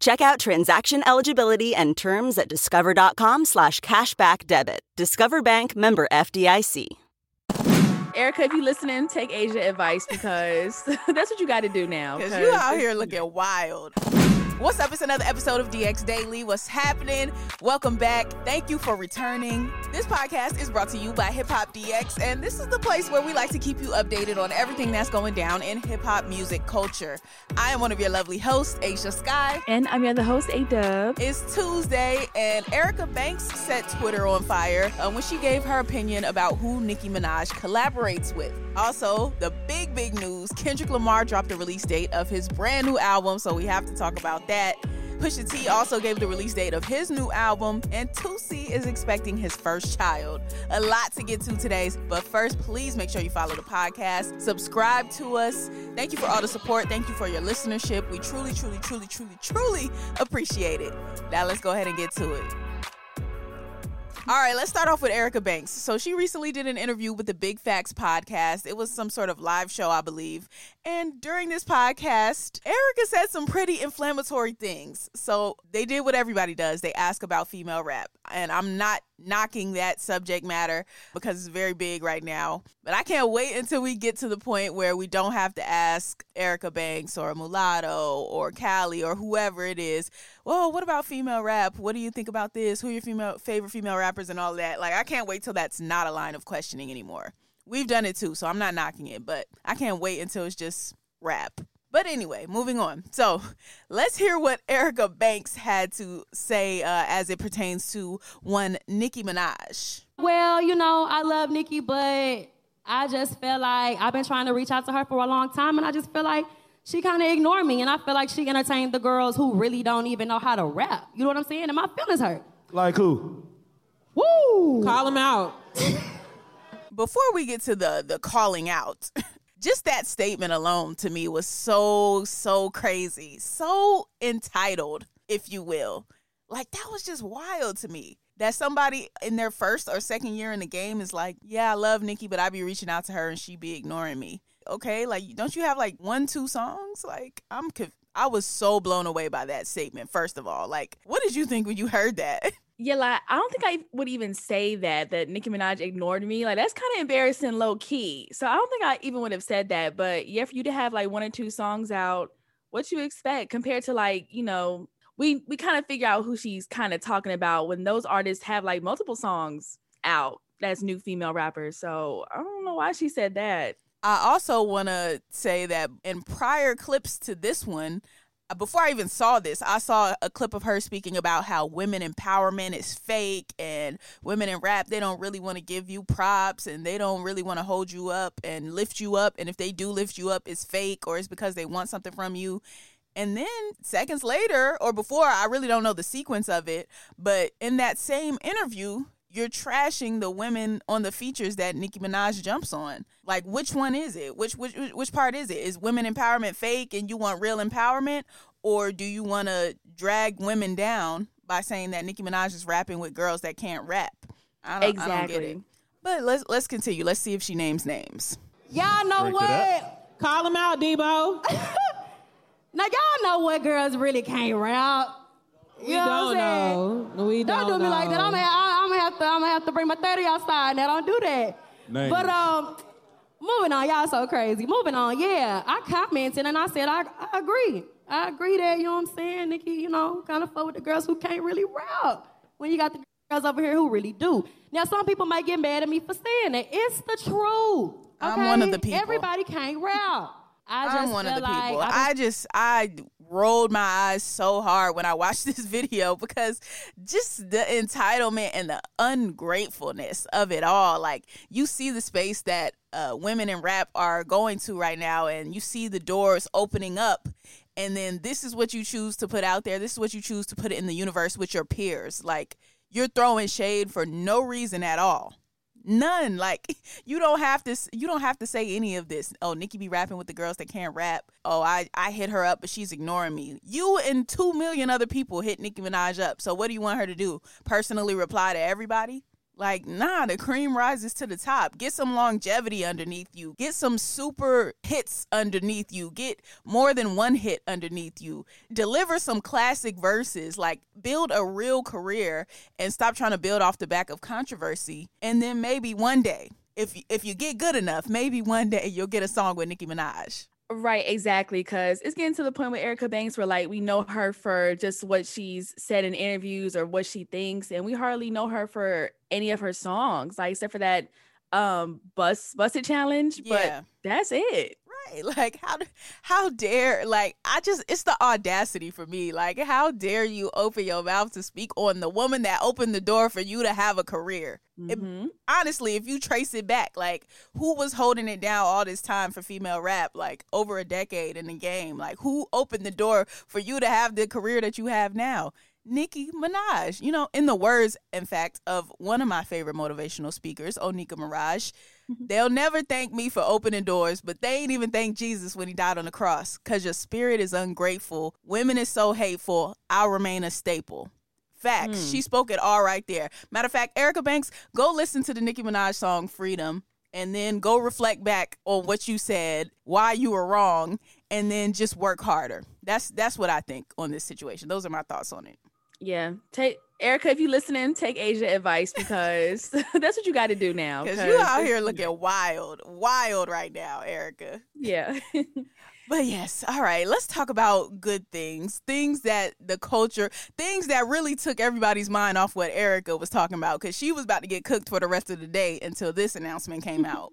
Check out transaction eligibility and terms at discover.com slash cashback debit. Discover Bank member FDIC. Erica, if you're listening, take Ashia advice because that's what you got to do now. Because you out here looking wild. What's up? It's another episode of DX Daily. What's happening? Welcome back. Thank you for returning. This podcast is brought to you by Hip Hop DX, and this is the place where we like to keep you updated on everything that's going down in hip hop music culture. I am one of your lovely hosts, Ashia Skye. And I'm your other host, Ayeeedubb. It's Tuesday, and Erica Banks set Twitter on fire uh, when she gave her opinion about who Nicki Minaj collaborates with. Also, the big, big news Kendrick Lamar dropped the release date of his brand new album, so we have to talk about that. Pusha T also gave the release date of his new album, and Toosii is expecting his first child. A lot to get to today, but first, please make sure you follow the podcast, subscribe to us. Thank you for all the support. Thank you for your listenership. We truly, truly, truly, truly, truly appreciate it. Now, let's go ahead and get to it. All right, let's start off with Erica Banks. So she recently did an interview with the Big Facts podcast. It was some sort of live show, I believe. And during this podcast, Erica said some pretty inflammatory things. So they did what everybody does. They ask about female rap. And I'm not knocking that subject matter because it's very big right now. But I can't wait until we get to the point where we don't have to ask Erica Banks or Mulatto or Cali or whoever it is, well, what about female rap? What do you think about this? Who are your female favorite female rappers and all that? Like I can't wait till that's not a line of questioning anymore. We've done it too, so I'm not knocking it, but I can't wait until it's just rap. But anyway, moving on. So let's hear what Erica Banks had to say uh, as it pertains to one Nicki Minaj. Well, you know, I love Nicki, but I just feel like I've been trying to reach out to her for a long time, and I just feel like she kind of ignored me, and I feel like she entertained the girls who really don't even know how to rap. You know what I'm saying? And my feelings hurt. Like who? Woo! Call them out. Before we get to the the calling out, just that statement alone to me was so so crazy, so entitled, if you will. Like that was just wild to me. That somebody in their first or second year in the game is like, yeah, I love Nicki, but I'd be reaching out to her and she'd be ignoring me. Okay, like don't you have like one two songs? Like I'm conf- I was so blown away by that statement. First of all, like what did you think when you heard that? Yeah, like I don't think I would even say that that Nicki Minaj ignored me. Like that's kind of embarrassing, low key. So I don't think I even would have said that. But yeah, for you to have like one or two songs out, what you expect compared to like you know we we kind of figure out who she's kind of talking about when those artists have like multiple songs out that's new female rappers. So I don't know why she said that. I also want to say that in prior clips to this one, before I even saw this, I saw a clip of her speaking about how women empowerment is fake and women in rap, they don't really want to give you props and they don't really want to hold you up and lift you up. And if they do lift you up, it's fake or it's because they want something from you. And then seconds later, or before, I really don't know the sequence of it, but in that same interview, you're trashing the women on the features that Nicki Minaj jumps on. Like, which one is it? Which which which part is it? Is women empowerment fake, and you want real empowerment, or do you want to drag women down by saying that Nicki Minaj is rapping with girls that can't rap? I don't, exactly. I don't get it. But let's let's continue. Let's see if she names names. Y'all know Break what? Call him out, Debo. Now y'all know what girls really can't rap. You We know don't what I'm saying? know. We Don't, don't do me like that. know. I'm gonna, I'm gonna have to. I'm gonna have to bring my thirty outside. Now don't do that. Names. But um, moving on. Y'all so crazy. Moving on. Yeah, I commented and I said I, I agree. I agree that you know what I'm saying, Nicki. You know, kind of fuck with the girls who can't really rap. When you got the girls over here who really do. Now some people might get mad at me for saying it. It's the truth. I'm one of the people. Everybody can't rap. I just I'm one of the like people. I I just I rolled my eyes so hard when I watched this video because just the entitlement and the ungratefulness of it all. Like you see the space that uh, women in rap are going to right now, and you see the doors opening up. And then this is what you choose to put out there. This is what you choose to put in the universe with your peers. Like you're throwing shade for no reason at all. None. Like you don't have to you don't have to say any of this. Oh, Nicki be rapping with the girls that can't rap. Oh, I I hit her up but she's ignoring me. You and 2 million other people hit Nicki Minaj up. So what do you want her to do? Personally reply to everybody? Like, nah, the cream rises to the top. Get some longevity underneath you. Get some super hits underneath you. Get more than one hit underneath you. Deliver some classic verses. Like, build a real career and stop trying to build off the back of controversy. And then maybe one day, if if you get good enough, maybe one day you'll get a song with Nicki Minaj. Right, exactly. Because it's getting to the point with Erica Banks where, like, we know her for just what she's said in interviews or what she thinks, and we hardly know her for any of her songs, like, except for that um bus busted challenge. Yeah. But that's it. Like how how dare like I just it's the audacity for me. Like how dare you open your mouth to speak on the woman that opened the door for you to have a career? Mm-hmm. It, honestly, if you trace it back, like who was holding it down all this time for female rap, like over a decade in the game? Like who opened the door for you to have the career that you have now? Nicki Minaj. You know, in the words, in fact, of one of my favorite motivational speakers, Onika mm-hmm. they'll never thank me for opening doors, but they ain't even thank Jesus when he died on the cross. Cause your spirit is ungrateful. Women is so hateful. I'll remain a staple. Facts. Mm. She spoke it all right there. Matter of fact, Erica Banks, go listen to the Nicki Minaj song Freedom and then go reflect back on what you said, why you were wrong, and then just work harder. That's that's what I think on this situation. Those are my thoughts on it. Yeah. Take Erica, if you listening, take Ashia advice because that's what you got to do now. Because you out here looking wild, wild right now, Erica. Yeah. but yes, all right. Let's talk about good things, things that the culture, things that really took everybody's mind off what Erica was talking about because she was about to get cooked for the rest of the day until this announcement came out.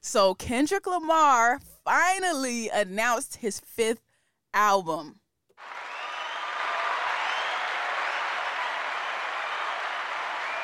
So Kendrick Lamar finally announced his fifth album.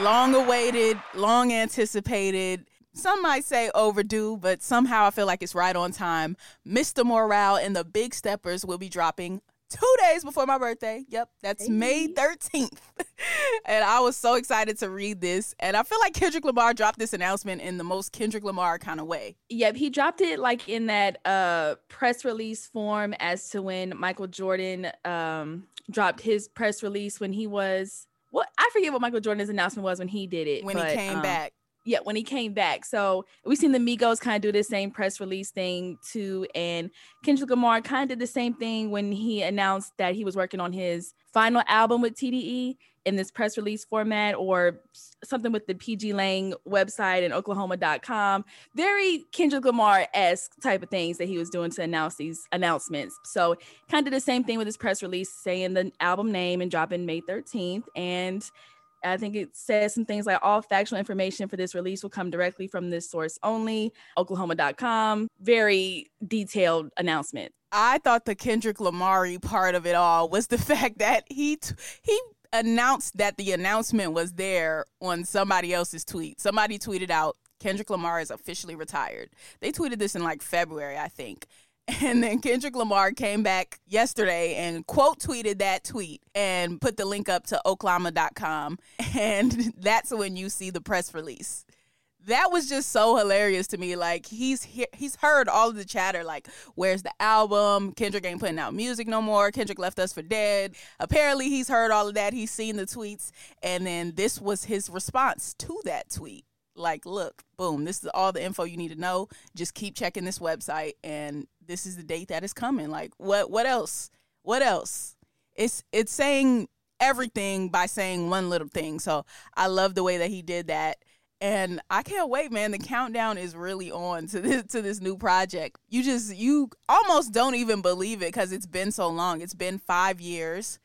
Long awaited, long anticipated. Some might say overdue, but somehow I feel like it's right on time. Mr. Morale and the Big Steppers will be dropping two days before my birthday. Yep, that's hey. May 13th. and I was so excited to read this. And I feel like Kendrick Lamar dropped this announcement in the most Kendrick Lamar kind of way. Yep, he dropped it like in that uh press release form as to when Michael Jordan um dropped his press release when he was what I forget what Michael Jordan's announcement was when he did it. When but, he came um, back. Yeah, when he came back. So we've seen the Migos kind of do the same press release thing too. And Kendrick Lamar kind of did the same thing when he announced that he was working on his final album with TDE in this press release format or something with the PG Lang website and oklama.com very kendrick lamar-esque type of things that he was doing to announce these announcements. So kind of the same thing with his press release saying the album name and dropping may 13th and I think it says some things like all factual information for this release will come directly from this source only, oklama.com. Very detailed announcement. I thought the Kendrick Lamar part of it all was the fact that he t- he announced that the announcement was there on somebody else's tweet. Somebody tweeted out Kendrick Lamar is officially retired. They tweeted this in like February, I think. And then Kendrick Lamar came back yesterday and quote tweeted that tweet and put the link up to oklama.com. And that's when you see the press release that was just so hilarious to me. Like he's he- he's heard all of the chatter. Like, where's the album? Kendrick ain't putting out music no more. Kendrick left us for dead. Apparently, he's heard all of that. He's seen the tweets, and then this was his response to that tweet. Like, look, boom, this is all the info you need to know. Just keep checking this website, and this is the date that is coming. Like, what what else? What else? It's it's saying everything by saying one little thing. So I love the way that he did that and I can't wait, man. The countdown is really on to this to this new project. You just you almost don't even believe it because it's been so long. It's been five years.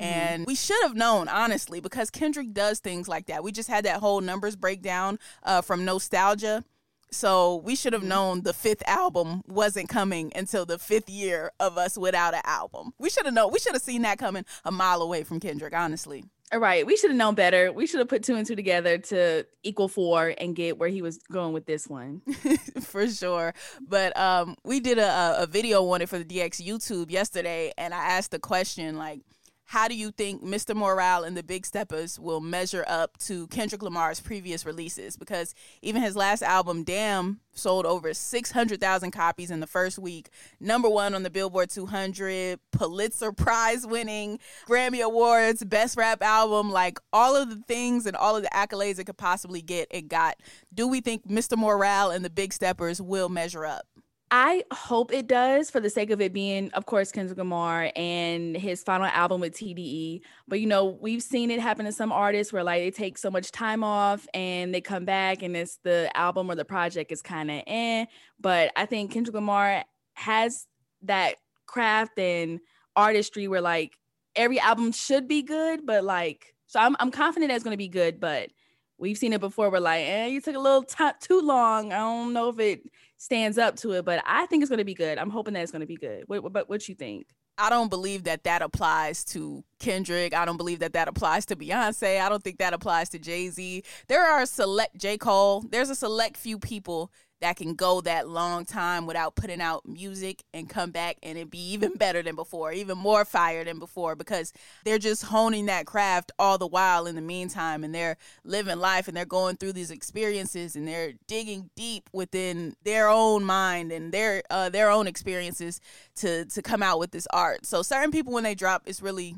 Mm-hmm. And we should have known, honestly, because Kendrick does things like that. We just had that whole numbers breakdown uh, from Nostalgia. So we should have mm-hmm. known the fifth album wasn't coming until the fifth year of us without an album. We should have known. We should have seen that coming a mile away from Kendrick, honestly. All right, we should have known better. We should have put two and two together to equal four and get where he was going with this one. for sure. But um, we did a, a video on it for the DX YouTube yesterday, and I asked the question like, how do you think Mr. Morale and the Big Steppers will measure up to Kendrick Lamar's previous releases? Because even his last album, Damn, sold over 600,000 copies in the first week. Number one on the Billboard 200, Pulitzer Prize winning, Grammy Awards, Best Rap Album, like all of the things and all of the accolades it could possibly get, it got. Do we think Mr. Morale and the Big Steppers will measure up? I hope it does for the sake of it being, of course, Kendrick Lamar and his final album with TDE. But you know, we've seen it happen to some artists where like they take so much time off and they come back and it's the album or the project is kind of eh. But I think Kendrick Lamar has that craft and artistry where like every album should be good, but like so I'm I'm confident that it's gonna be good, but we've seen it before. We're like, eh, you took a little t- too long. I don't know if it stands up to it, but I think it's going to be good. I'm hoping that it's going to be good. What, what, what you think? I don't believe that that applies to Kendrick. I don't believe that that applies to Beyonce. I don't think that applies to Jay Z. There are select J Cole. There's a select few people that can go that long time without putting out music and come back and it be even better than before, even more fire than before because they're just honing that craft all the while in the meantime and they're living life and they're going through these experiences and they're digging deep within their own mind and their uh, their own experiences to to come out with this art. So certain people when they drop it's really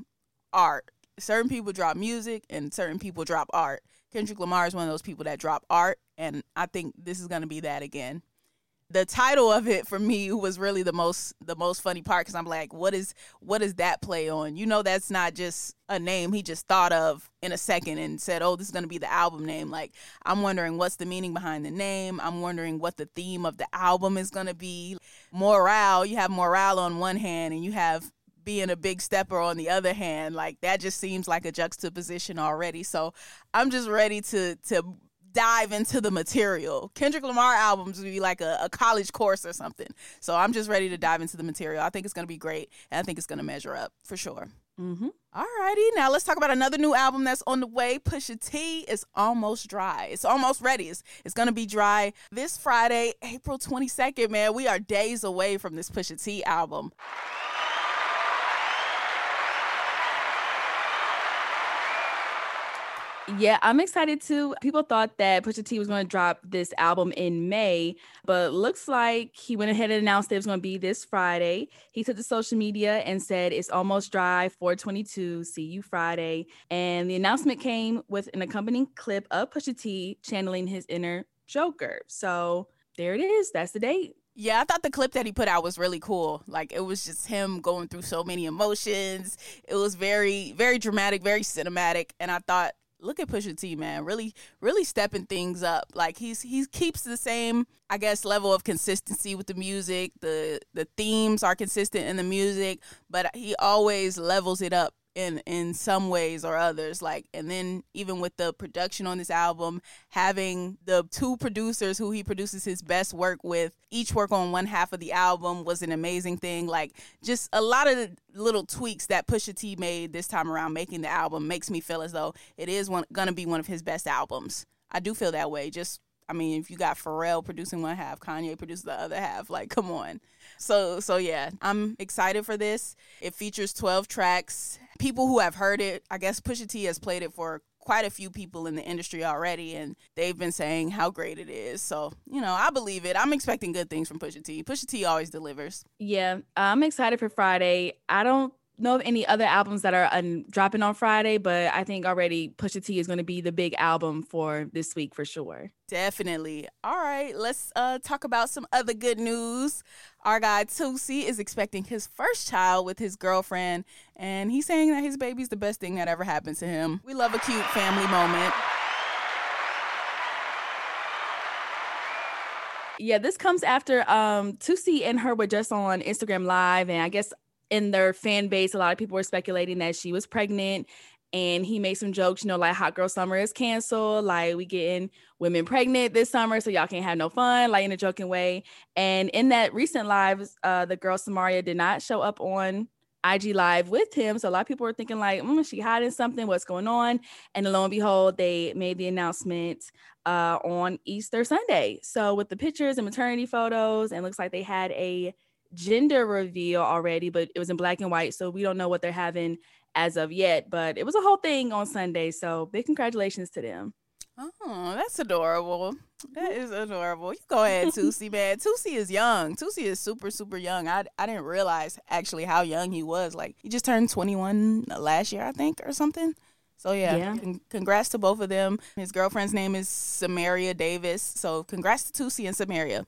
art. Certain people drop music and certain people drop art. Kendrick Lamar is one of those people that drop art, and I think this is going to be that again. The title of it for me was really the most the most funny part because I'm like, what is what is that play on? You know, that's not just a name he just thought of in a second and said, oh, this is going to be the album name. Like, I'm wondering what's the meaning behind the name. I'm wondering what the theme of the album is going to be. Morale, you have morale on one hand, and you have being a big stepper on the other hand like that just seems like a juxtaposition already so i'm just ready to to dive into the material kendrick lamar albums would be like a, a college course or something so i'm just ready to dive into the material i think it's going to be great and i think it's going to measure up for sure mm-hmm. All righty, now let's talk about another new album that's on the way. Pusha T is almost dry. It's almost ready. It's, it's gonna be dry this Friday, April 22nd. Man, we are days away from this Pusha T album. Yeah, I'm excited too. People thought that Pusha T was going to drop this album in May, but looks like he went ahead and announced it was going to be this Friday. He took to social media and said it's almost dry 422. See you Friday. And the announcement came with an accompanying clip of Pusha T channeling his inner Joker. So there it is. That's the date. Yeah, I thought the clip that he put out was really cool. Like it was just him going through so many emotions. It was very, very dramatic, very cinematic. And I thought look at Pusha T, man, really, really stepping things up. Like he's he keeps the same, I guess, level of consistency with the music. The the themes are consistent in the music, but he always levels it up in in some ways or others like and then even with the production on this album having the two producers who he produces his best work with each work on one half of the album was an amazing thing like just a lot of the little tweaks that Pusha T made this time around making the album makes me feel as though it is one gonna be one of his best albums I do feel that way just I mean, if you got Pharrell producing one half, Kanye producing the other half, like come on. So so yeah, I'm excited for this. It features 12 tracks. People who have heard it, I guess Pusha T has played it for quite a few people in the industry already and they've been saying how great it is. So, you know, I believe it. I'm expecting good things from Pusha T. Pusha T always delivers. Yeah, I'm excited for Friday. I don't know of any other albums that are um, dropping on Friday, but I think already Pusha T is going to be the big album for this week for sure. Definitely. All right, let's uh, talk about some other good news. Our guy Toosii is expecting his first child with his girlfriend, and he's saying that his baby's the best thing that ever happened to him. We love a cute family moment. Yeah, this comes after um Toosii and her were just on Instagram Live, and I guess in their fan base, a lot of people were speculating that she was pregnant. And he made some jokes, you know, like Hot Girl Summer is canceled. Like we getting women pregnant this summer, so y'all can't have no fun, like in a joking way. And in that recent live, uh, the girl Samaria did not show up on IG Live with him. So a lot of people were thinking like, mm, she hiding something? What's going on? And lo and behold, they made the announcement uh, on Easter Sunday. So with the pictures and maternity photos, and looks like they had a gender reveal already, but it was in black and white, so we don't know what they're having as of yet, but it was a whole thing on Sunday. So big congratulations to them. Oh, that's adorable. That mm-hmm. is adorable. You go ahead, Toosii, man. Toosii is young. Toosii is super, super young. I, I didn't realize actually how young he was. Like, he just turned 21 last year, I think, or something. So, yeah, yeah. Con- congrats to both of them. His girlfriend's name is Samaria Davis. So, congrats to Toosii and Samaria.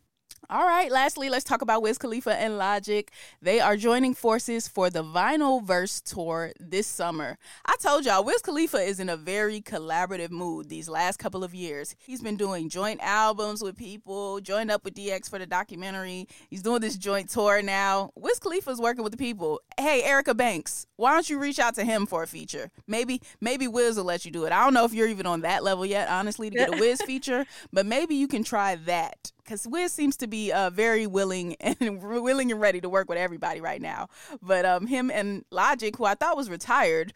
All right, lastly, let's talk about Wiz Khalifa and Logic. They are joining forces for the Vinyl Verse tour this summer. I told y'all, Wiz Khalifa is in a very collaborative mood these last couple of years. He's been doing joint albums with people, joined up with DX for the documentary. He's doing this joint tour now. Wiz Khalifa's working with the people. Hey, Erica Banks, why don't you reach out to him for a feature? Maybe, maybe Wiz will let you do it. I don't know if you're even on that level yet, honestly, to get a Wiz feature, but maybe you can try that because Wiz seems to be uh, very willing and willing and ready to work with everybody right now. But um, him and Logic, who I thought was retired,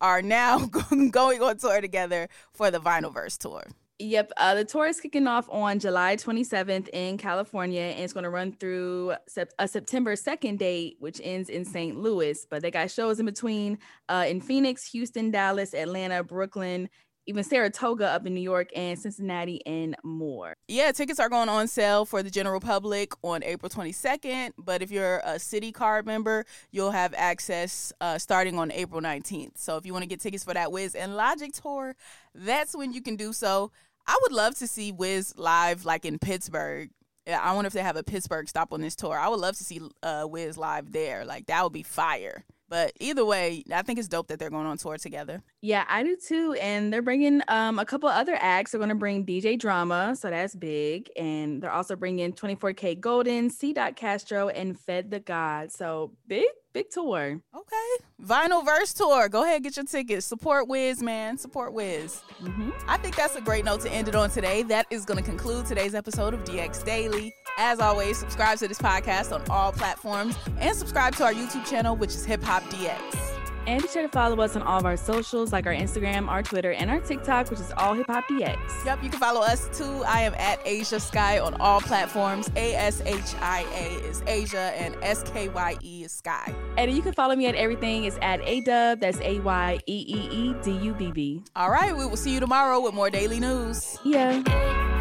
are now going on tour together for the Vinylverse tour. Yep, uh, the tour is kicking off on July 27th in California, and it's going to run through sep- a September 2nd date, which ends in St. Louis. But they got shows in between uh, in Phoenix, Houston, Dallas, Atlanta, Brooklyn, even Saratoga up in New York and Cincinnati and more. Yeah, tickets are going on sale for the general public on April 22nd. But if you're a Citi card member, you'll have access uh, starting on April 19th. So if you want to get tickets for that Wiz and Logic tour, that's when you can do so. I would love to see Wiz live like in Pittsburgh. I wonder if they have a Pittsburgh stop on this tour. I would love to see uh, Wiz live there. Like that would be fire. But either way, I think it's dope that they're going on tour together. Yeah, I do too. And they're bringing um, a couple other acts. They're going to bring DJ Drama, so that's big. And they're also bringing 24kGoldn, C. Dot Castro, and Fedd the God. So big, big tour. Okay. Vinyl Verse Tour. Go ahead, get your tickets. Support Wiz, man. Support Wiz. Mm-hmm. I think that's a great note to end it on today. That is going to conclude today's episode of DX Daily. As always, subscribe to this podcast on all platforms and subscribe to our YouTube channel, which is Hip Hop DX. And be sure to follow us on all of our socials, like our Instagram, our Twitter, and our TikTok, which is all Hip Hop DX. Yep, you can follow us too. I am at Ashia Skye on all platforms. A S H I A is Ashia, and S K Y E is Skye. And you can follow me at everything is at Ayeeedubb. That's A Y E E E D U B B. All right, we will see you tomorrow with more daily news. Yeah.